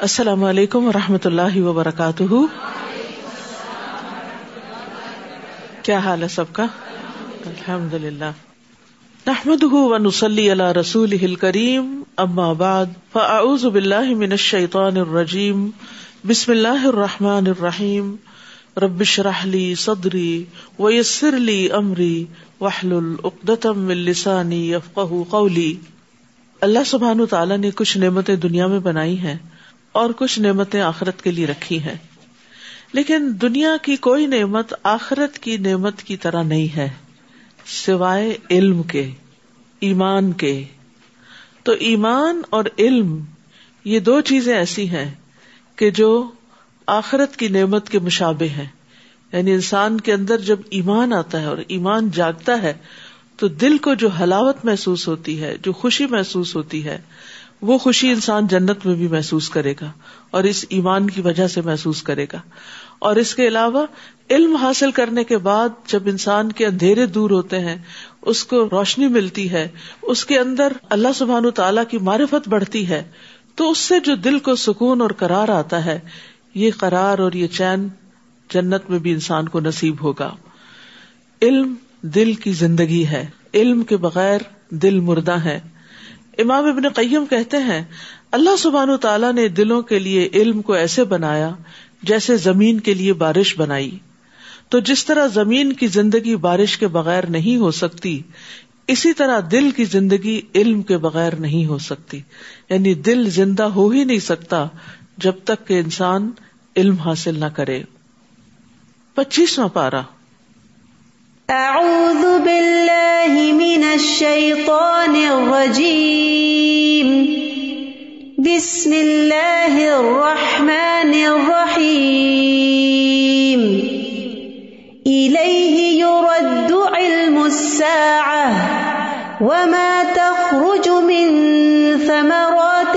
السلام علیکم و رحمۃ اللہ وبرکاتہ۔ کیا حال ہے سب کا؟ الحمد للہ نحمد نسلی اللہ رسول کریم اما بعد، فاعوذ باللہ من الشیطان الرجیم، بسم اللہ الرحمٰن الرحیم۔ ربش رحلی صدری ویسر لی امری وحل العقدم السانی یفقہ قولی۔ اللہ سبحان تعالیٰ نے کچھ نعمتیں دنیا میں بنائی ہیں۔ اور کچھ نعمتیں آخرت کے لیے رکھی ہیں۔ لیکن دنیا کی کوئی نعمت آخرت کی نعمت کی طرح نہیں ہے، سوائے علم کے، ایمان کے۔ تو ایمان اور علم یہ دو چیزیں ایسی ہیں کہ جو آخرت کی نعمت کے مشابے ہیں۔ یعنی انسان کے اندر جب ایمان آتا ہے اور ایمان جاگتا ہے، تو دل کو جو حلاوت محسوس ہوتی ہے، جو خوشی محسوس ہوتی ہے وہ خوشی انسان جنت میں بھی محسوس کرے گا اور اس ایمان کی وجہ سے محسوس کرے گا اور اس کے علاوہ علم حاصل کرنے کے بعد جب انسان کے اندھیرے دور ہوتے ہیں، اس کو روشنی ملتی ہے، اس کے اندر اللہ سبحان تعالی کی معرفت بڑھتی ہے، تو اس سے جو دل کو سکون اور کرار آتا ہے، یہ قرار اور یہ چین جنت میں بھی انسان کو نصیب ہوگا۔ علم دل کی زندگی ہے۔ علم کے بغیر دل مردہ ہے۔ امام ابن قیم کہتے ہیں، اللہ سبحان تعالیٰ نے دلوں کے لیے علم کو ایسے بنایا جیسے زمین کے لیے بارش بنائی۔ تو جس طرح زمین کی زندگی بارش کے بغیر نہیں ہو سکتی، اسی طرح دل کی زندگی علم کے بغیر نہیں ہو سکتی۔ یعنی دل زندہ ہو ہی نہیں سکتا جب تک کہ انسان علم حاصل نہ کرے۔ پچیسواں پارا اعوذ باللہ من الشیطان الرجیم بسم اللہ الرحمن الرحیم الیہ يرد علم الساعة وما تخرج من ثمرات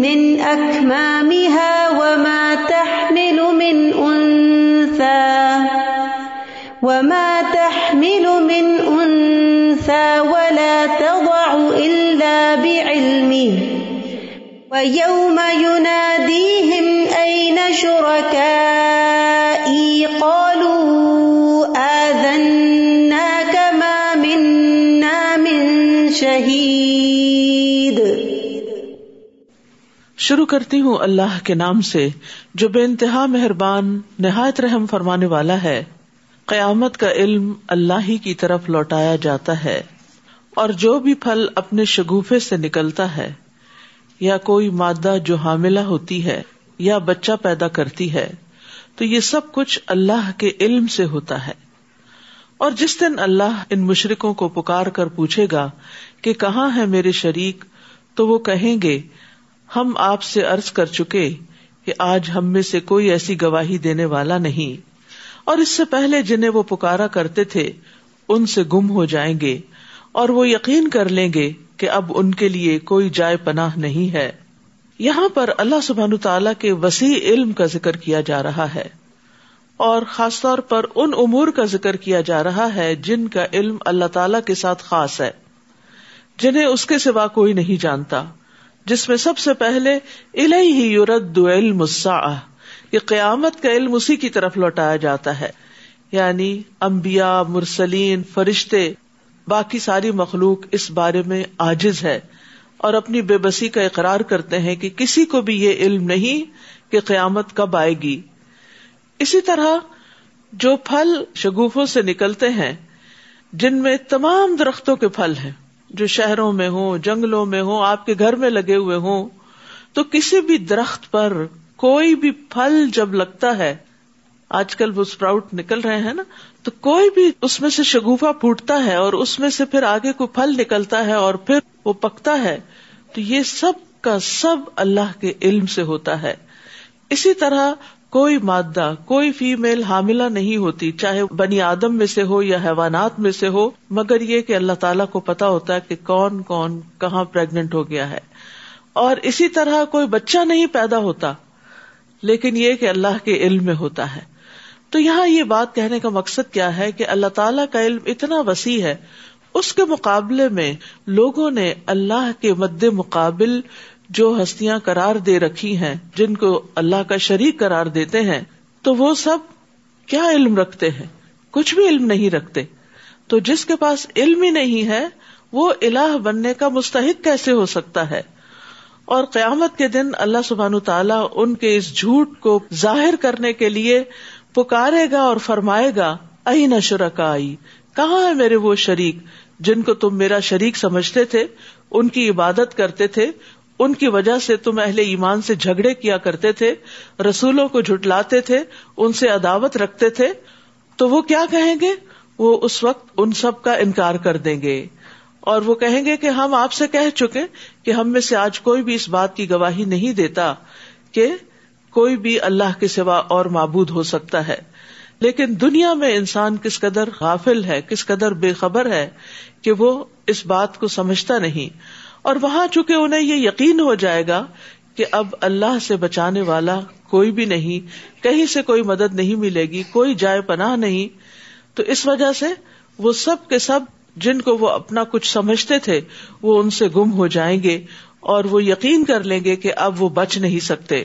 من اکمامها ويوم يناديهم أين شركائي قالوا آذناك ما منا من شهيد شروع کرتی ہوں اللہ کے نام سے، جو بے انتہا مہربان، نہایت رحم فرمانے والا ہے۔ قیامت کا علم اللہ ہی کی طرف لوٹایا جاتا ہے، اور جو بھی پھل اپنے شگوفے سے نکلتا ہے۔ یا کوئی مادہ جو حاملہ ہوتی ہے یا بچہ پیدا کرتی ہے، تو یہ سب کچھ اللہ کے علم سے ہوتا ہے۔ اور جس دن اللہ ان مشرقوں کو پکار کر پوچھے گا کہ کہاں ہے میرے شریک، تو وہ کہیں گے، ہم آپ سے ارض کر چکے کہ آج ہم میں سے کوئی ایسی گواہی دینے والا نہیں۔ اور اس سے پہلے جنہیں وہ پکارا کرتے تھے، ان سے گم ہو جائیں گے اور وہ یقین کر لیں گے کہ اب ان کے لیے کوئی جائے پناہ نہیں ہے۔ یہاں پر اللہ سبحان تعالیٰ کے وسیع علم کا ذکر کیا جا رہا ہے۔ اور خاص طور پر ان امور کا ذکر کیا جا رہا ہے جن کا علم اللہ تعالی کے ساتھ خاص ہے، جنہیں اس کے سوا کوئی نہیں جانتا۔ جس میں سب سے پہلے ہی یورد علم الساعہ قیامت کا علم اسی کی طرف لوٹایا جاتا ہے۔ یعنی امبیا مرسلین، فرشتے باقی ساری مخلوق اس بارے میں آجز ہے اور اپنی بے بسی کا اقرار کرتے ہیں کہ کسی کو بھی یہ علم نہیں کہ قیامت کب آئے گی۔ اسی طرح جو پھل شگوفوں سے نکلتے ہیں، جن میں تمام درختوں کے پھل ہیں، جو شہروں میں ہوں، جنگلوں میں ہوں، آپ کے گھر میں لگے ہوئے ہوں، تو کسی بھی درخت پر کوئی بھی پھل جب لگتا ہے آج کل وہ اسپراؤٹ نکل رہے ہیں نا، تو کوئی بھی اس میں سے شگوفا پھوٹتا ہے اور اس میں سے پھر آگے کوئی پھل نکلتا ہے اور پھر وہ پکتا ہے، تو یہ سب کا سب اللہ کے علم سے ہوتا ہے۔ اسی طرح کوئی مادہ، کوئی فیمل حاملہ نہیں ہوتی، چاہے بنی آدم میں سے ہو یا حیوانات میں سے ہو، مگر یہ کہ اللہ تعالیٰ کو پتا ہوتا ہے کہ کون کون کہاں پریگنٹ ہو گیا ہے۔ اور اسی طرح کوئی بچہ نہیں پیدا ہوتا، لیکن یہ کہ اللہ کے علم میں ہوتا ہے۔ تو یہاں یہ بات کہنے کا مقصد کیا ہے کہ اللہ تعالیٰ کا علم اتنا وسیع ہے، اس کے مقابلے میں لوگوں نے اللہ کے مد مقابل جو ہستیاں قرار دے رکھی ہیں، جن کو اللہ کا شریک قرار دیتے ہیں، تو وہ سب کیا علم رکھتے ہیں؟ کچھ بھی علم نہیں رکھتے۔ تو جس کے پاس علم ہی نہیں ہے، وہ الہ بننے کا مستحق کیسے ہو سکتا ہے؟ اور قیامت کے دن اللہ سبحان تعالیٰ ان کے اس جھوٹ کو ظاہر کرنے کے لیے پکارے گا اور فرمائے گا ائی نشر کا آئی کہاں ہے میرے وہ شریک جن کو تم میرا شریک سمجھتے تھے، ان کی عبادت کرتے تھے، ان کی وجہ سے تم اہل ایمان سے جھگڑے کیا کرتے تھے، رسولوں کو جھٹلاتے تھے، ان سے عداوت رکھتے تھے؟ تو وہ کیا کہیں گے؟ وہ اس وقت ان سب کا انکار کر دیں گے۔ اور وہ کہیں گے کہ ہم آپ سے کہہ چکے کہ ہم میں سے آج کوئی بھی اس بات کی گواہی نہیں دیتا کہ کوئی بھی اللہ کے سوا اور معبود ہو سکتا ہے۔ لیکن دنیا میں انسان کس قدر غافل ہے، کس قدر بے خبر ہے کہ وہ اس بات کو سمجھتا نہیں۔ اور وہاں چونکہ انہیں یہ یقین ہو جائے گا کہ اب اللہ سے بچانے والا کوئی بھی نہیں، کہیں سے کوئی مدد نہیں ملے گی، کوئی جائے پناہ نہیں، تو اس وجہ سے وہ سب کے سب جن کو وہ اپنا کچھ سمجھتے تھے، وہ ان سے گم ہو جائیں گے اور وہ یقین کر لیں گے کہ اب وہ بچ نہیں سکتے۔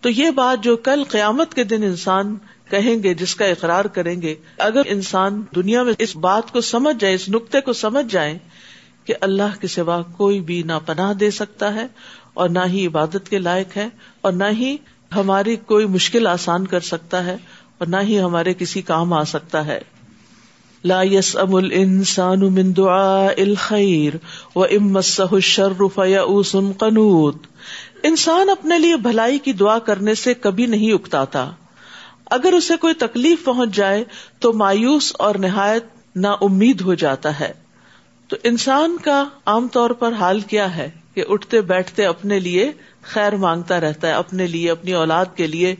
تو یہ بات جو کل قیامت کے دن انسان کہیں گے، جس کا اقرار کریں گے، اگر انسان دنیا میں اس بات کو سمجھ جائے، اس نقطے کو سمجھ جائے کہ اللہ کے سوا کوئی بھی نہ پناہ دے سکتا ہے اور نہ ہی عبادت کے لائق ہے اور نہ ہی ہماری کوئی مشکل آسان کر سکتا ہے اور نہ ہی ہمارے کسی کام آ سکتا ہے۔ لا یس ام السان من دعاء الخیر و امس الشر فیئوس قنوت۔ انسان اپنے لیے بھلائی کی دعا کرنے سے کبھی نہیں اکتاتا۔ اگر اسے کوئی تکلیف پہنچ جائے تو مایوس اور نہایت نا امید ہو جاتا ہے۔ تو انسان کا عام طور پر حال کیا ہے کہ اٹھتے بیٹھتے اپنے لیے خیر مانگتا رہتا ہے، اپنے لیے، اپنی اولاد کے لیے۔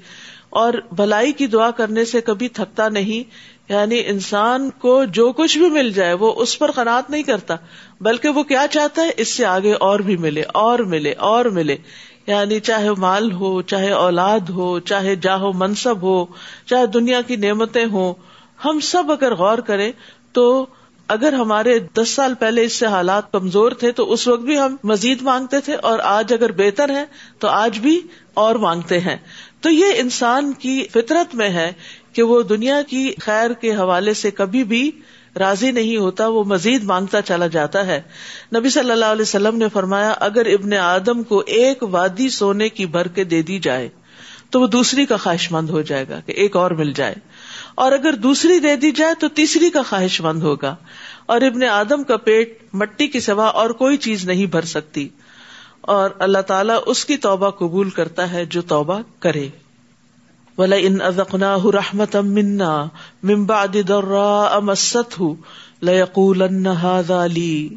اور بھلائی کی دعا کرنے سے کبھی تھکتا نہیں یعنی انسان کو جو کچھ بھی مل جائے وہ اس پر قناط نہیں کرتا، بلکہ وہ کیا چاہتا ہے؟ اس سے آگے اور بھی ملے، اور ملے اور ملے۔ یعنی چاہے مال ہو، چاہے اولاد ہو، چاہے جاہو منصب ہو، چاہے دنیا کی نعمتیں ہوں، ہم سب اگر غور کریں تو اگر ہمارے دس سال پہلے اس سے حالات کمزور تھے تو اس وقت بھی ہم مزید مانگتے تھے، اور آج اگر بہتر ہے تو آج بھی اور مانگتے ہیں۔ تو یہ انسان کی فطرت میں ہے کہ وہ دنیا کی خیر کے حوالے سے کبھی بھی راضی نہیں ہوتا، وہ مزید مانگتا چلا جاتا ہے۔ نبی صلی اللہ علیہ وسلم نے فرمایا، اگر ابن آدم کو ایک وادی سونے کی بھر کے دے دی جائے، تو وہ دوسری کا خواہش مند ہو جائے گا کہ ایک اور مل جائے۔ اور اگر دوسری دے دی جائے، تو تیسری کا خواہش مند ہوگا۔ اور ابن آدم کا پیٹ مٹی کی سوا اور کوئی چیز نہیں بھر سکتی۔ اور اللہ تعالیٰ اس کی توبہ قبول کرتا ہے جو توبہ کرے۔ ولا ان ازقنا رحمت منا ممبا درا امست ليقولن هذا لي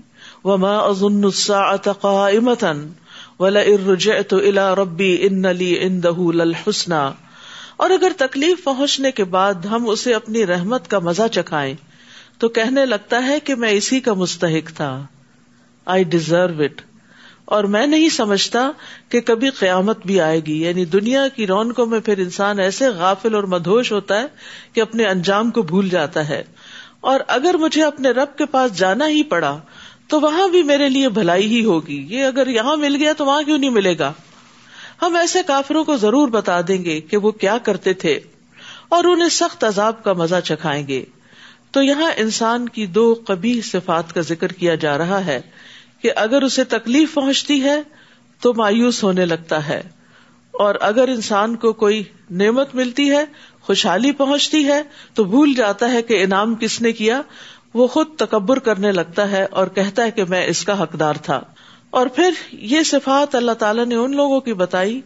وما اظن الساعة قائمة ولا ان رجعت الى ربي ان لي عنده للحسنى اور اگر تکلیف پہنچنے کے بعد ہم اسے اپنی رحمت کا مزہ چکھائیں تو کہنے لگتا ہے کہ میں اسی کا مستحق تھا۔ آئی ڈیزرو اٹ اور میں نہیں سمجھتا کہ کبھی قیامت بھی آئے گی۔ یعنی دنیا کی رونقوں میں پھر انسان ایسے غافل اور مدہوش ہوتا ہے کہ اپنے انجام کو بھول جاتا ہے۔ اور اگر مجھے اپنے رب کے پاس جانا ہی پڑا تو وہاں بھی میرے لیے بھلائی ہی ہوگی۔ یہ اگر یہاں مل گیا تو وہاں کیوں نہیں ملے گا؟ ہم ایسے کافروں کو ضرور بتا دیں گے کہ وہ کیا کرتے تھے اور انہیں سخت عذاب کا مزہ چکھائیں گے۔ تو یہاں انسان کی دو کبھی صفات کا ذکر کیا جا رہا ہے۔ کہ اگر اسے تکلیف پہنچتی ہے تو مایوس ہونے لگتا ہے اور اگر انسان کو کوئی نعمت ملتی ہے، خوشحالی پہنچتی ہے، تو بھول جاتا ہے کہ انعام کس نے کیا، وہ خود تکبر کرنے لگتا ہے اور کہتا ہے کہ میں اس کا حقدار تھا۔ اور پھر یہ صفات اللہ تعالیٰ نے ان لوگوں کی بتائی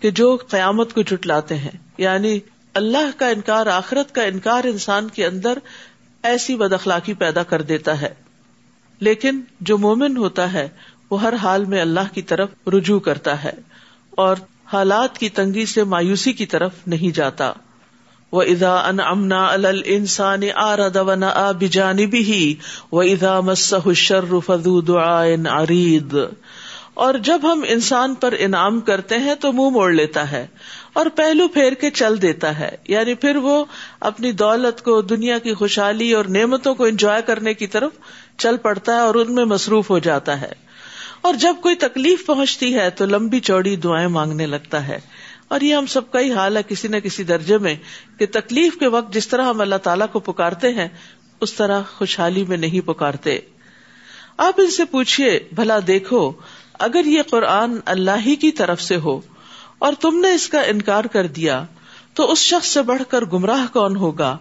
کہ جو قیامت کو جٹلاتے ہیں۔ یعنی اللہ کا انکار، آخرت کا انکار انسان کے اندر ایسی بد اخلاقی پیدا کر دیتا ہے۔ لیکن جو مومن ہوتا ہے، وہ ہر حال میں اللہ کی طرف رجوع کرتا ہے اور حالات کی تنگی سے مایوسی کی طرف نہیں جاتا۔ وہ ادا ان امنا السان آرد آ بجانبی ہی وہ ادا مسح شر عرید اور جب ہم انسان پر انعام کرتے ہیں تو منہ موڑ لیتا ہے اور پہلو پھیر کے چل دیتا ہے۔ یعنی پھر وہ اپنی دولت کو، دنیا کی خوشحالی اور نعمتوں کو انجوائے کرنے کی طرف چل پڑتا ہے اور ان میں مصروف ہو جاتا ہے۔ اور جب کوئی تکلیف پہنچتی ہے تو لمبی چوڑی دعائیں مانگنے لگتا ہے۔ اور یہ ہم سب کا ہی حال ہے کسی نہ کسی درجے میں کہ تکلیف کے وقت جس طرح ہم اللہ تعالیٰ کو پکارتے ہیں، اس طرح خوشحالی میں نہیں پکارتے۔ آپ ان سے پوچھیے بھلا دیکھو، اگر یہ قرآن اللہ ہی کی طرف سے ہو اور تم نے اس کا انکار کر دیا، تو اس شخص سے بڑھ کر گمراہ کون ہوگا؟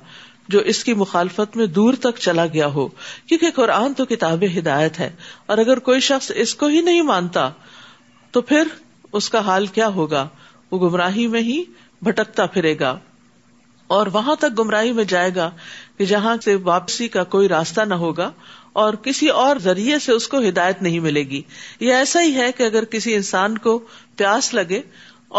جو اس کی مخالفت میں دور تک چلا گیا ہو، کیونکہ قرآن تو کتاب ہدایت ہے، اور اگر کوئی شخص اس کو ہی نہیں مانتا، تو پھر اس کا حال کیا ہوگا؟ وہ گمراہی میں ہی بھٹکتا پھرے گا، اور وہاں تک گمراہی میں جائے گا کہ جہاں سے واپسی کا کوئی راستہ نہ ہوگا، اور کسی اور ذریعے سے اس کو ہدایت نہیں ملے گی۔ یہ ایسا ہی ہے کہ اگر کسی انسان کو پیاس لگے،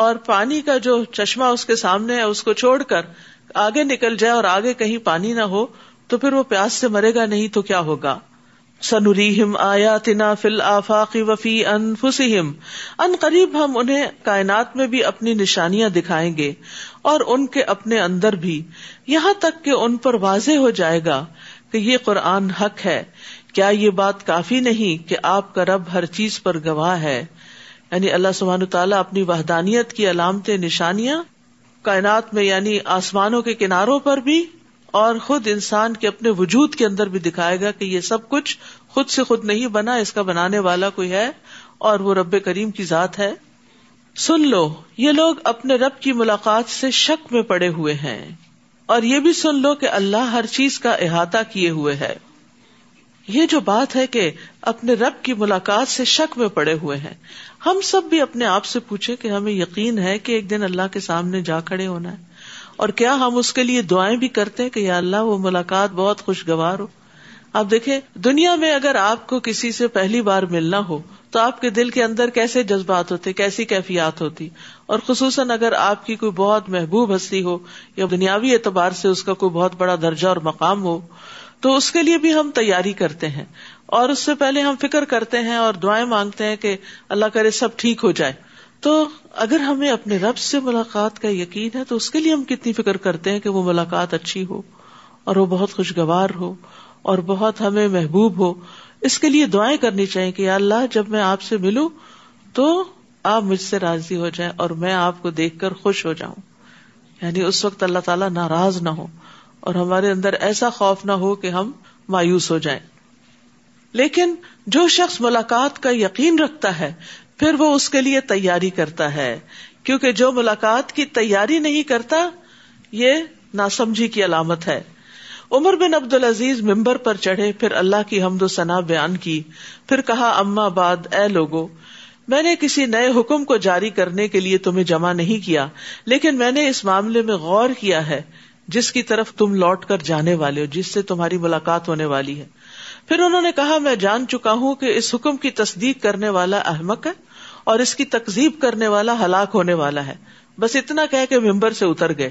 اور پانی کا جو چشمہ اس کے سامنے ہے، اس کو چھوڑ کر آگے نکل جائے اور آگے کہیں پانی نہ ہو، تو پھر وہ پیاس سے مرے گا نہیں، تو کیا ہوگا؟ سنوریم آیا تنا فل آفاقی وفی ان فسم ان قریب ہم انہیں کائنات میں بھی اپنی نشانیاں دکھائیں گے اور ان کے اپنے اندر بھی۔ یہاں تک کہ ان پر واضح ہو جائے گا کہ یہ قرآن حق ہے۔ کیا یہ بات کافی نہیں کہ آپ کا رب ہر چیز پر گواہ ہے؟ یعنی اللہ سبحان تعالیٰ اپنی وحدانیت کی علامت نشانیاں کائنات میں یعنی آسمانوں کے کناروں پر بھی اور خود انسان کے اپنے وجود کے اندر بھی دکھائے گا کہ یہ سب کچھ خود سے خود نہیں بنا، اس کا بنانے والا کوئی ہے اور وہ رب کریم کی ذات ہے۔ سن لو، یہ لوگ اپنے رب کی ملاقات سے شک میں پڑے ہوئے ہیں اور یہ بھی سن لو کہ اللہ ہر چیز کا احاطہ کیے ہوئے ہے۔ یہ جو بات ہے کہ اپنے رب کی ملاقات سے شک میں پڑے ہوئے ہیں۔ ہم سب بھی اپنے آپ سے پوچھے کہ ہمیں یقین ہے کہ ایک دن اللہ کے سامنے جا کھڑے ہونا ہے۔ اور کیا ہم اس کے لیے دعائیں بھی کرتے ہیں کہ یا اللہ وہ ملاقات بہت خوشگوار ہو۔ آپ دیکھیں، دنیا میں اگر آپ کو کسی سے پہلی بار ملنا ہو، تو آپ کے دل کے اندر کیسے جذبات ہوتے، کیسی کیفیات ہوتی؟ اور خصوصاً اگر آپ کی کوئی بہت محبوب ہستی ہو یا دنیاوی اعتبار سے اس کا کوئی بہت بڑا درجہ اور مقام ہو، تو اس کے لیے بھی ہم تیاری کرتے ہیں۔ اور اس سے پہلے ہم فکر کرتے ہیں اور دعائیں مانگتے ہیں کہ اللہ کرے سب ٹھیک ہو جائے۔ تو اگر ہمیں اپنے رب سے ملاقات کا یقین ہے تو اس کے لیے ہم کتنی فکر کرتے ہیں کہ وہ ملاقات اچھی ہو اور وہ بہت خوشگوار ہو اور بہت ہمیں محبوب ہو۔ اس کے لیے دعائیں کرنی چاہیے کہ اللہ جب میں آپ سے ملوں تو آپ مجھ سے راضی ہو جائیں اور میں آپ کو دیکھ کر خوش ہو جاؤں۔ یعنی اس وقت اللہ تعالیٰ ناراض نہ ہو اور ہمارے اندر ایسا خوف نہ ہو کہ ہم مایوس ہو جائیں۔ لیکن جو شخص ملاقات کا یقین رکھتا ہے، پھر وہ اس کے لیے تیاری کرتا ہے۔ کیونکہ جو ملاقات کی تیاری نہیں کرتا، یہ ناسمجھی کی علامت ہے۔ عمر بن عبد العزیز ممبر پر چڑھے، پھر اللہ کی حمد و ثنا بیان کی۔ پھر کہا، اما باد اے لوگو، میں نے کسی نئے حکم کو جاری کرنے کے لیے تمہیں جمع نہیں کیا، لیکن میں نے اس معاملے میں غور کیا ہے، جس کی طرف تم لوٹ کر جانے والے ہو، جس سے تمہاری ملاقات ہونے والی ہے۔ پھر انہوں نے کہا، میں جان چکا ہوں کہ اس حکم کی تصدیق کرنے والا احمق ہے اور اس کی تقزیب کرنے والا ہلاک ہونے والا ہے۔ بس اتنا کہ ممبر سے اتر گئے۔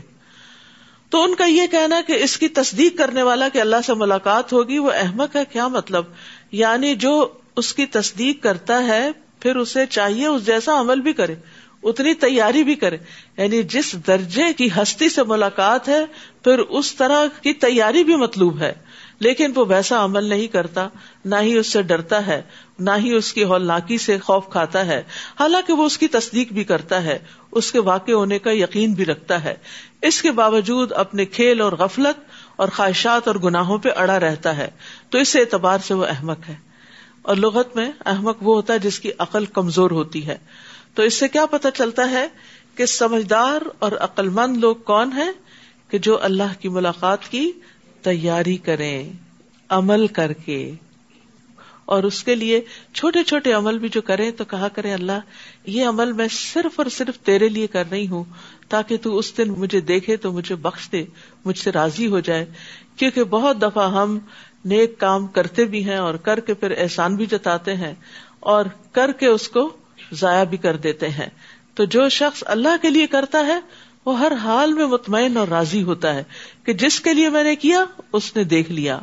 تو ان کا یہ کہنا کہ اس کی تصدیق کرنے والا کہ اللہ سے ملاقات ہوگی، وہ احمد ہے، کیا مطلب؟ یعنی جو اس کی تصدیق کرتا ہے، پھر اسے چاہیے اس جیسا عمل بھی کرے، اتنی تیاری بھی کرے۔ یعنی جس درجے کی ہستی سے ملاقات ہے، پھر اس طرح کی تیاری بھی مطلوب ہے۔ لیکن وہ ویسا عمل نہیں کرتا، نہ ہی اس سے ڈرتا ہے، نہ ہی اس کی ہولناکی سے خوف کھاتا ہے۔ حالانکہ وہ اس کی تصدیق بھی کرتا ہے، اس کے واقع ہونے کا یقین بھی رکھتا ہے۔ اس کے باوجود اپنے کھیل اور غفلت اور خواہشات اور گناہوں پہ اڑا رہتا ہے۔ تو اس اعتبار سے وہ احمد ہے۔ اور لغت میں احمد وہ ہوتا ہے جس کی عقل کمزور ہوتی ہے۔ تو اس سے کیا پتا چلتا ہے کہ سمجھدار اور عقل مند لوگ کون ہیں کہ جو اللہ کی ملاقات کی تیاری کریں، عمل کر کے۔ اور اس کے لیے چھوٹے چھوٹے عمل بھی جو کرے تو کہا کرے اللہ، یہ عمل میں صرف اور صرف تیرے لیے کر رہی ہوں، تاکہ تو اس دن مجھے دیکھے تو مجھے بخش دے، مجھ سے راضی ہو جائے۔ کیونکہ بہت دفعہ ہم نیک کام کرتے بھی ہیں اور کر کے پھر احسان بھی جتاتے ہیں اور کر کے اس کو ضائع بھی کر دیتے ہیں۔ تو جو شخص اللہ کے لیے کرتا ہے وہ ہر حال میں مطمئن اور راضی ہوتا ہے کہ جس کے لیے میں نے کیا، اس نے دیکھ لیا۔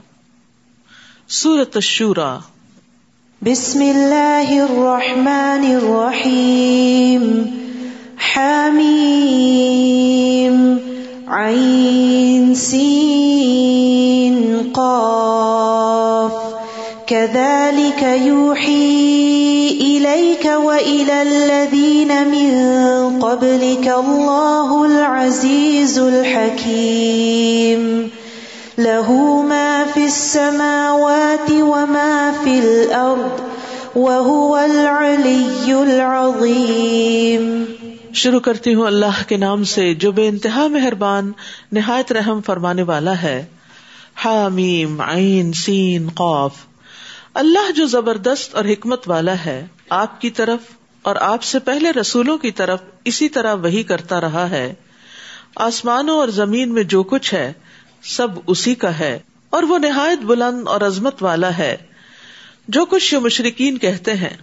سورت شورا بسم اللہ الرحمن الرحیم۔ حامیم عین سین قاف۔ كذلك يوحي إليك وإلى الذين من قبلك الله العزيز الحكيم. له ما في السماوات وما في الأرض وهو العلي العظيم. شروع کرتی ہوں اللہ کے نام سے جو بے انتہا مہربان، نہایت رحم فرمانے والا ہے۔ حامیم، عین، سین قوف اللہ جو زبردست اور حکمت والا ہے، آپ کی طرف اور آپ سے پہلے رسولوں کی طرف اسی طرح وہی کرتا رہا ہے۔ آسمانوں اور زمین میں جو کچھ ہے، سب اسی کا ہے اور وہ نہایت بلند اور عظمت والا ہے۔ جو کچھ مشرقین کہتے ہیں،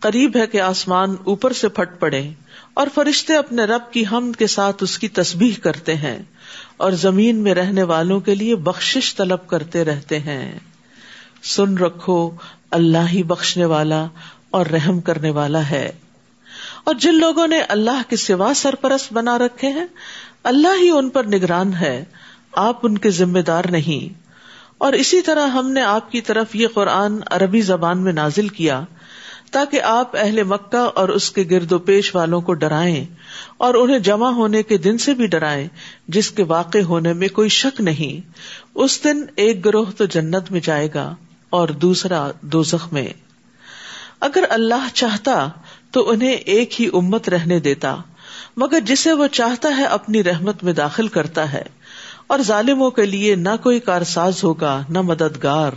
قریب ہے کہ آسمان اوپر سے پھٹ پڑے اور فرشتے اپنے رب کی حمد کے ساتھ اس کی تسبیح کرتے ہیں اور زمین میں رہنے والوں کے لیے بخش طلب کرتے رہتے ہیں۔ سن رکھو، اللہ ہی بخشنے والا اور رحم کرنے والا ہے۔ اور جن لوگوں نے اللہ کے سوا سرپرست بنا رکھے ہیں، اللہ ہی ان پر نگران ہے۔ آپ ان کے ذمہ دار نہیں۔ اور اسی طرح ہم نے آپ کی طرف یہ قرآن عربی زبان میں نازل کیا، تاکہ آپ اہل مکہ اور اس کے گرد و پیش والوں کو ڈرائیں اور انہیں جمع ہونے کے دن سے بھی ڈرائیں، جس کے واقع ہونے میں کوئی شک نہیں۔ اس دن ایک گروہ تو جنت میں جائے گا۔ اور دوسرا دو میں۔ اگر اللہ چاہتا تو انہیں ایک ہی امت رہنے دیتا، مگر جسے وہ چاہتا ہے اپنی رحمت میں داخل کرتا ہے، اور ظالموں کے لیے نہ کوئی کارساز ہوگا، نہ مددگار۔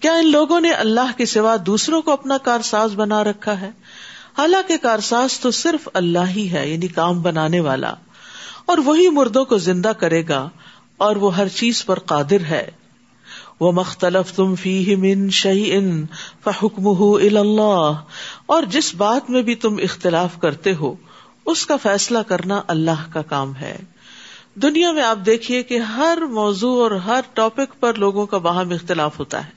کیا ان لوگوں نے اللہ کے سوا دوسروں کو اپنا کارساز بنا رکھا ہے؟ حالانکہ کارساز تو صرف اللہ ہی ہے یعنی کام بنانے والا۔ اور وہی مردوں کو زندہ کرے گا، اور وہ ہر چیز پر قادر ہے۔ وہ مختلف تم فی من شہی ان فحکم اللہ اور جس بات میں بھی تم اختلاف کرتے ہو، اس کا فیصلہ کرنا اللہ کا کام ہے۔ دنیا میں آپ دیکھیے کہ ہر موضوع اور ہر ٹاپک پر لوگوں کا باہم اختلاف ہوتا ہے۔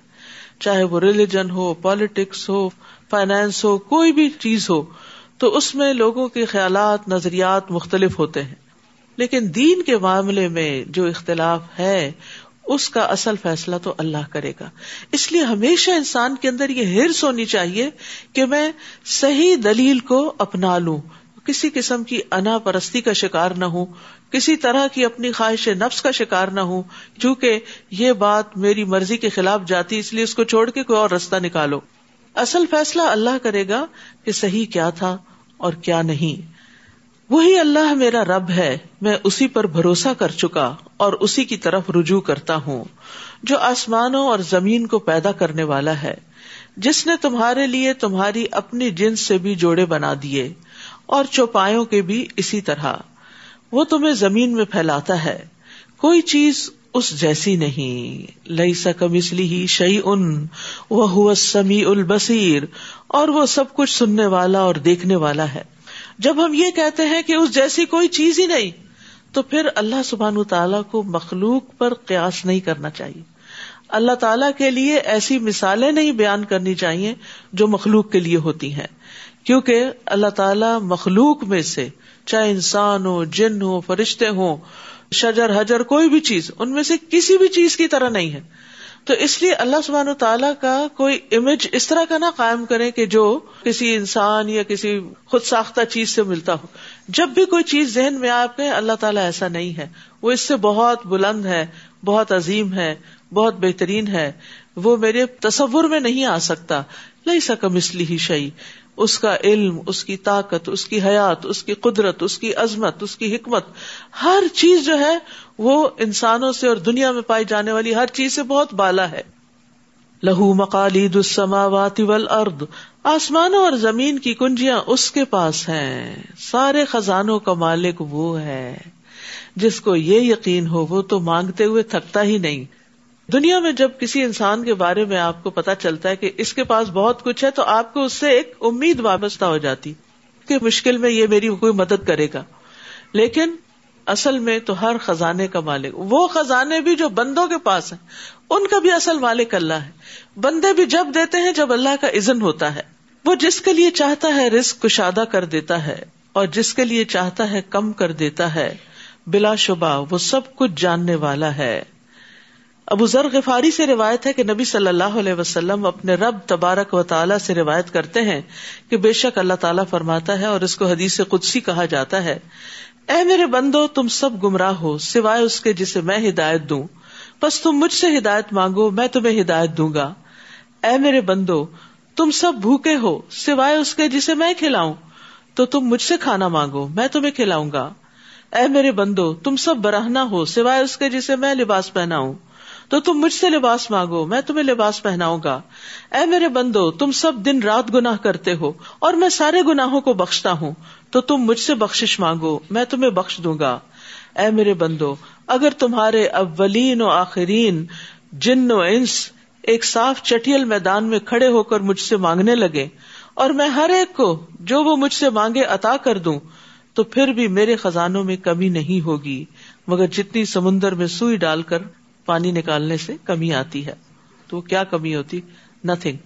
چاہے وہ ریلیجن ہو پالیٹکس ہو فائنینس ہو، کوئی بھی چیز ہو، تو اس میں لوگوں کے خیالات، نظریات مختلف ہوتے ہیں۔ لیکن دین کے معاملے میں جو اختلاف ہے اس کا اصل فیصلہ تو اللہ کرے گا۔ اس لیے ہمیشہ انسان کے اندر یہ ہرس ہونی چاہیے کہ میں صحیح دلیل کو اپنا لوں۔ کسی قسم کی انا پرستی کا شکار نہ ہوں، کسی طرح کی اپنی خواہش نفس کا شکار نہ ہوں، چونکہ یہ بات میری مرضی کے خلاف جاتی، اس لیے اس کو چھوڑ کے کوئی اور رستہ نکالو۔ اصل فیصلہ اللہ کرے گا کہ صحیح کیا تھا اور کیا نہیں۔ وہی اللہ میرا رب ہے، میں اسی پر بھروسہ کر چکا اور اسی کی طرف رجوع کرتا ہوں، جو آسمانوں اور زمین کو پیدا کرنے والا ہے۔ جس نے تمہارے لیے تمہاری اپنی جنس سے بھی جوڑے بنا دیے اور چوپایوں کے بھی اسی طرح۔ وہ تمہیں زمین میں پھیلاتا ہے۔ کوئی چیز اس جیسی نہیں۔ لئی سکم اس لیے شعی ان وہ سمی البصیر۔ اور وہ سب کچھ سننے والا اور دیکھنے والا ہے۔ جب ہم یہ کہتے ہیں کہ اس جیسی کوئی چیز ہی نہیں، تو پھر اللہ سبحان تعالیٰ کو مخلوق پر قیاس نہیں کرنا چاہیے۔ اللہ تعالیٰ کے لیے ایسی مثالیں نہیں بیان کرنی چاہیے جو مخلوق کے لیے ہوتی ہیں۔ کیونکہ اللہ تعالیٰ مخلوق میں سے چاہے انسان ہو، جن ہو، فرشتے ہوں، شجر حجر کوئی بھی چیز، ان میں سے کسی بھی چیز کی طرح نہیں ہے۔ تو اس لیے اللہ سبحان تعالیٰ کا کوئی امیج اس طرح کا نہ قائم کرے کہ جو کسی انسان یا کسی خود ساختہ چیز سے ملتا ہو۔ جب بھی کوئی چیز ذہن میں آپ کے اللہ تعالیٰ ایسا نہیں ہے۔ وہ اس سے بہت بلند ہے، بہت عظیم ہے، بہت بہترین ہے۔ وہ میرے تصور میں نہیں آ سکتا۔ لئی سکم اس لیے شعی اس کا علم، اس کی طاقت، اس کی حیات، اس کی قدرت، اس کی عظمت، اس کی حکمت، ہر چیز جو ہے وہ انسانوں سے اور دنیا میں پائی جانے والی ہر چیز سے بہت بالا ہے۔ لہو مقالید السماوات والارض، آسمانوں اور زمین کی کنجیاں اس کے پاس ہیں۔ سارے خزانوں کا مالک وہ ہے۔ جس کو یہ یقین ہو وہ تو مانگتے ہوئے تھکتا ہی نہیں۔ دنیا میں جب کسی انسان کے بارے میں آپ کو پتا چلتا ہے کہ اس کے پاس بہت کچھ ہے تو آپ کو اس سے ایک امید وابستہ ہو جاتی کہ مشکل میں یہ میری کوئی مدد کرے گا۔ لیکن اصل میں تو ہر خزانے کا مالک، وہ خزانے بھی جو بندوں کے پاس ہیں، ان کا بھی اصل مالک اللہ ہے۔ بندے بھی جب دیتے ہیں جب اللہ کا عزن ہوتا ہے۔ وہ جس کے لیے چاہتا ہے رسک کشادہ کر دیتا ہے اور جس کے لیے چاہتا ہے کم کر دیتا ہے، بلا شبہ وہ سب کچھ جاننے والا ہے۔ ابو ذر غفاری سے روایت ہے کہ نبی صلی اللہ علیہ وسلم اپنے رب تبارک و تعالیٰ سے روایت کرتے ہیں کہ بے شک اللہ تعالیٰ فرماتا ہے اور اس کو حدیث قدسی کہا جاتا ہے۔ اے میرے بندو، تم سب گمراہ ہو، سوائے اس کے جسے میں ہدایت دوں۔ بس تم مجھ سے ہدایت مانگو، میں تمہیں ہدایت دوں گا۔ اے میرے بندو، تم سب بھوکے ہو، سوائے اس کے جسے میں کھلاؤں۔ تو تم مجھ سے کھانا مانگو، میں تمہیں کھلاؤں گا۔ اے میرے بندو، تم سب براہنا ہو، سوائے اس کے جسے میں لباس پہناؤں۔ تو تم مجھ سے لباس مانگو، میں تمہیں لباس پہناؤں گا۔ اے میرے بندو، تم سب دن رات گناہ کرتے ہو اور میں سارے گناہوں کو بخشتا ہوں۔ تو تم مجھ سے بخش مانگو، میں تمہیں بخش دوں گا۔ اے میرے بندو، اگر تمہارے اولین و آخرین جن و انس ایک صاف چٹیل میدان میں کھڑے ہو کر مجھ سے مانگنے لگے اور میں ہر ایک کو جو وہ مجھ سے مانگے عطا کر دوں، تو پھر بھی میرے خزانوں میں کمی نہیں ہوگی۔ مگر جتنی سمندر میں سوئی ڈال کر پانی نکالنے سے کمی آتی ہے۔ تو کیا کمی ہوتی؟ نتنگ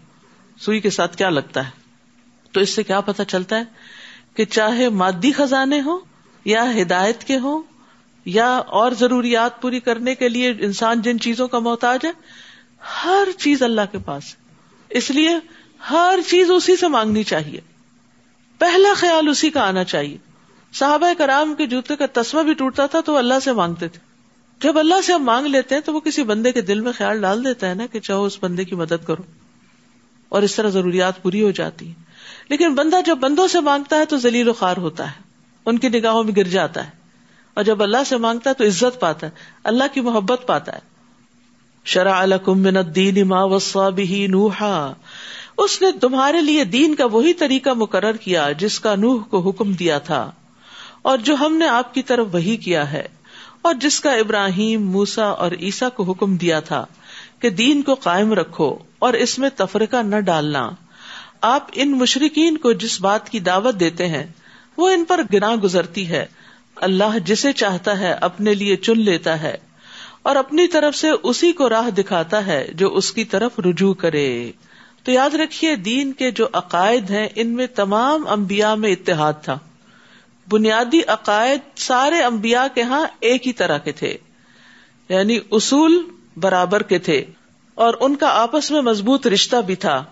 سوئی کے ساتھ کیا لگتا ہے؟ تو اس سے کیا پتا چلتا ہے کہ چاہے مادی خزانے ہوں یا ہدایت کے ہوں یا اور ضروریات پوری کرنے کے لیے انسان جن چیزوں کا محتاج ہے، ہر چیز اللہ کے پاس ہے۔ اس لیے ہر چیز اسی سے مانگنی چاہیے۔ پہلا خیال اسی کا آنا چاہیے۔ صحابہ کرام کے جوتے کا تسمہ بھی ٹوٹتا تھا تو اللہ سے مانگتے تھے۔ جب اللہ سے ہم مانگ لیتے ہیں تو وہ کسی بندے کے دل میں خیال ڈال دیتا ہے نا کہ چاہو اس بندے کی مدد کرو اور اس طرح ضروریات پوری ہو جاتی ہے لیکن بندہ جب بندوں سے مانگتا ہے تو ذلیل و خوار ہوتا ہے، ان کی نگاہوں میں گر جاتا ہے۔ اور جب اللہ سے مانگتا ہے تو عزت پاتا ہے، اللہ کی محبت پاتا ہے۔ شرع لکم من الدین ما وصا به نوحا۔ اس نے تمہارے لیے دین کا وہی طریقہ مقرر کیا جس کا نوح کو حکم دیا تھا۔ اور جو ہم نے آپ کی طرف وہی کیا ہے۔ اور جس کا ابراہیم موسا اور عیسا کو حکم دیا تھا کہ دین کو قائم رکھو اور اس میں تفرقہ نہ ڈالنا۔ آپ ان مشرقین کو جس بات کی دعوت دیتے ہیں، وہ ان پر گنا گزرتی ہے۔ اللہ جسے چاہتا ہے اپنے لیے چن لیتا ہے اور اپنی طرف سے اسی کو راہ دکھاتا ہے جو اس کی طرف رجوع کرے۔ تو یاد رکھیے، دین کے جو عقائد ہیں، ان میں تمام امبیا میں اتحاد تھا۔ بنیادی عقائد سارے امبیا کے ہاں ایک ہی طرح کے تھے۔ یعنی اصول برابر کے تھے۔ اور ان کا آپس میں مضبوط رشتہ بھی تھا۔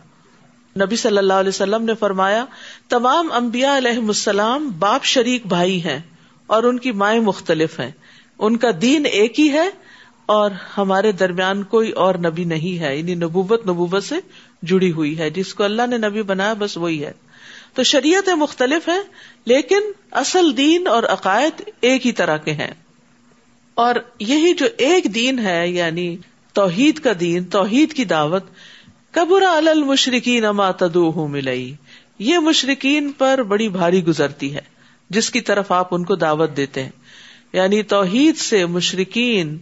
نبی صلی اللہ علیہ وسلم نے فرمایا، تمام امبیا علیہ السلام باپ شریک بھائی ہیں اور ان کی مائیں مختلف ہیں۔ ان کا دین ایک ہی ہے اور ہمارے درمیان کوئی اور نبی نہیں ہے۔ یعنی نبوت نبوت سے جڑی ہوئی ہے۔ جس کو اللہ نے نبی بنایا، بس وہی ہے۔ تو شریعت مختلف ہے لیکن اصل دین اور عقائد ایک ہی طرح کے ہیں۔ اور یہی جو ایک دین ہے یعنی توحید کا دین، توحید کی دعوت قبر المشرقین اما تدو ہوں ملئی یہ مشرقین پر بڑی بھاری گزرتی ہے، جس کی طرف آپ ان کو دعوت دیتے ہیں۔ یعنی توحید سے مشرقین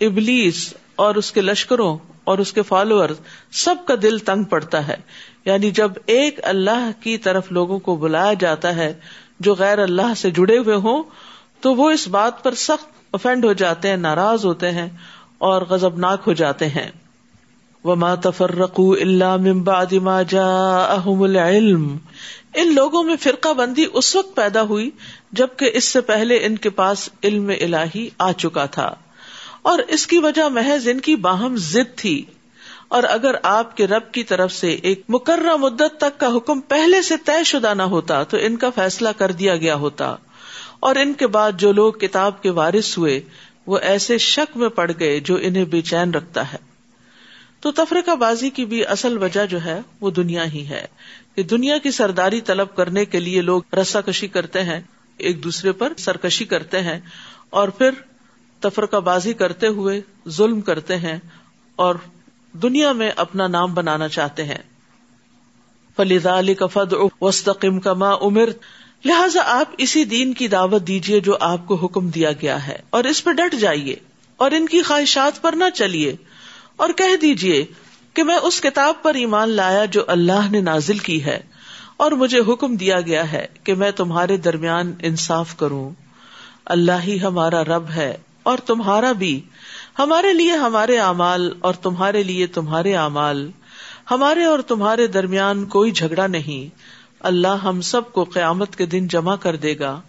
ابلیس اور اس کے لشکروں اور اس کے فالوور سب کا دل تنگ پڑتا ہے۔ یعنی جب ایک اللہ کی طرف لوگوں کو بلایا جاتا ہے جو غیر اللہ سے جڑے ہوئے ہوں، تو وہ اس بات پر سخت افینڈ ہو جاتے ہیں، ناراض ہوتے ہیں اور غزبناک ہو جاتے ہیں۔ وہ تفرقوا اللہ ممبا ما جاءهم العلم۔ ان لوگوں میں فرقہ بندی اس وقت پیدا ہوئی جبکہ اس سے پہلے ان کے پاس علم الہی آ چکا تھا۔ اور اس کی وجہ محض ان کی باہم ضد تھی۔ اور اگر آپ کے رب کی طرف سے ایک مقررہ مدت تک کا حکم پہلے سے طے شدہ نہ ہوتا، تو ان کا فیصلہ کر دیا گیا ہوتا۔ اور ان کے بعد جو لوگ کتاب کے وارث ہوئے، وہ ایسے شک میں پڑ گئے جو انہیں بے چین رکھتا ہے۔ تو تفریقہ بازی کی بھی اصل وجہ جو ہے، وہ دنیا ہی ہے۔ کہ دنیا کی سرداری طلب کرنے کے لیے لوگ رسا کشی کرتے ہیں، ایک دوسرے پر سرکشی کرتے ہیں، اور پھر تفرقہ بازی کرتے ہوئے ظلم کرتے ہیں اور دنیا میں اپنا نام بنانا چاہتے ہیں۔ فلیزا علی کفد وسطم کما عمر لہذا آپ اسی دین کی دعوت دیجیے جو آپ کو حکم دیا گیا ہے۔ اور اس پہ ڈٹ جائیے۔ اور ان کی خواہشات پر نہ چلیے۔ اور کہہ دیجیے کہ میں اس کتاب پر ایمان لایا جو اللہ نے نازل کی ہے۔ اور مجھے حکم دیا گیا ہے کہ میں تمہارے درمیان انصاف کروں۔ اللہ ہی ہمارا رب ہے۔ اور تمہارا بھی۔ ہمارے لیے ہمارے اعمال اور تمہارے لیے تمہارے اعمال۔ ہمارے اور تمہارے درمیان کوئی جھگڑا نہیں۔ اللہ ہم سب کو قیامت کے دن جمع کر دے گا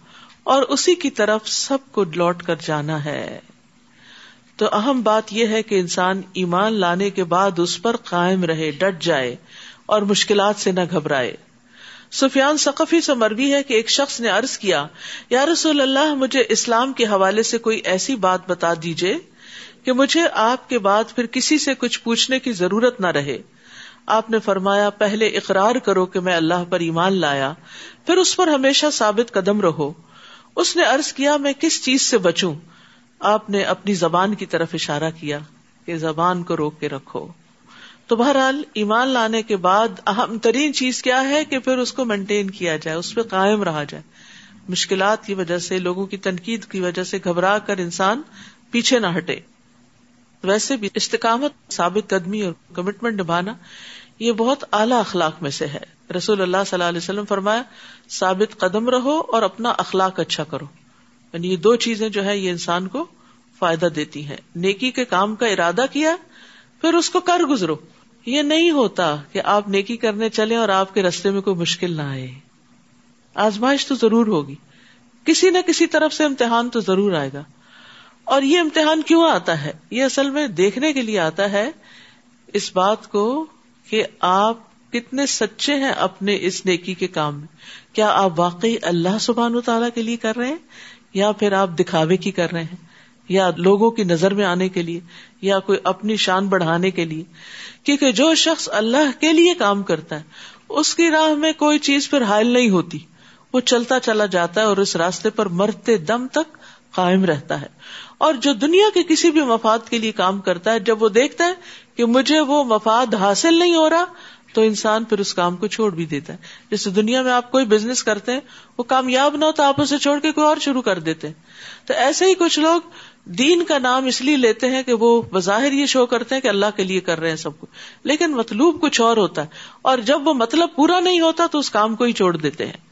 اور اسی کی طرف سب کو لوٹ کر جانا ہے۔ تو اہم بات یہ ہے کہ انسان ایمان لانے کے بعد اس پر قائم رہے، ڈٹ جائے اور مشکلات سے نہ گھبرائے۔ سفیان ثقفی سے مربی ہے کہ ایک شخص نے عرض کیا، یا رسول اللہ، مجھے اسلام کے حوالے سے کوئی ایسی بات بتا دیجیے کہ مجھے آپ کے بعد پھر کسی سے کچھ پوچھنے کی ضرورت نہ رہے۔ آپ نے فرمایا، پہلے اقرار کرو کہ میں اللہ پر ایمان لایا، پھر اس پر ہمیشہ ثابت قدم رہو۔ اس نے ارض کیا، میں کس چیز سے بچوں؟ آپ نے اپنی زبان کی طرف اشارہ کیا کہ زبان کو روک کے رکھو۔ تو بہرحال ایمان لانے کے بعد اہم ترین چیز کیا ہے کہ پھر اس کو مینٹین کیا جائے، اس پہ قائم رہا جائے۔ مشکلات کی وجہ سے، لوگوں کی تنقید کی وجہ سے گھبرا کر انسان پیچھے نہ ہٹے۔ ویسے بھی استقامت، ثابت قدمی اور کمٹمنٹ نبھانا، یہ بہت اعلی اخلاق میں سے ہے۔ رسول اللہ صلی اللہ علیہ وسلم فرمایا، ثابت قدم رہو اور اپنا اخلاق اچھا کرو۔ یعنی یہ دو چیزیں جو ہے یہ انسان کو فائدہ دیتی ہیں۔ نیکی کے کام کا ارادہ کیا، پھر اس کو کر گزرو۔ یہ نہیں ہوتا کہ آپ نیکی کرنے چلے اور آپ کے رستے میں کوئی مشکل نہ آئے۔ آزمائش تو ضرور ہوگی۔ کسی نہ کسی طرف سے امتحان تو ضرور آئے گا۔ اور یہ امتحان کیوں آتا ہے؟ یہ اصل میں دیکھنے کے لیے آتا ہے اس بات کو کہ آپ کتنے سچے ہیں اپنے اس نیکی کے کام میں۔ کیا آپ واقعی اللہ سبحان و تعالیٰ کے لیے کر رہے ہیں یا پھر آپ دکھاوے کی کر رہے ہیں؟ یا لوگوں کی نظر میں آنے کے لیے یا کوئی اپنی شان بڑھانے کے لیے، کیونکہ جو شخص اللہ کے لیے کام کرتا ہے، اس کی راہ میں کوئی چیز پھر حائل نہیں ہوتی۔ وہ چلتا چلا جاتا ہے اور اس راستے پر مرتے دم تک قائم رہتا ہے۔ اور جو دنیا کے کسی بھی مفاد کے لیے کام کرتا ہے، جب وہ دیکھتا ہے کہ مجھے وہ مفاد حاصل نہیں ہو رہا، تو انسان پھر اس کام کو چھوڑ بھی دیتا ہے۔ جیسے دنیا میں آپ کوئی بزنس کرتے ہیں، وہ کامیاب نہ ہو تو آپ اسے چھوڑ کے کوئی اور شروع کر دیتے ہیں۔ تو ایسے ہی کچھ لوگ دین کا نام اس لیے لیتے ہیں کہ وہ بظاہر یہ شو کرتے ہیں کہ اللہ کے لیے کر رہے ہیں سب کچھ۔ لیکن مطلوب کچھ اور ہوتا ہے۔ اور جب وہ مطلب پورا نہیں ہوتا تو اس کام کو ہی چھوڑ دیتے ہیں۔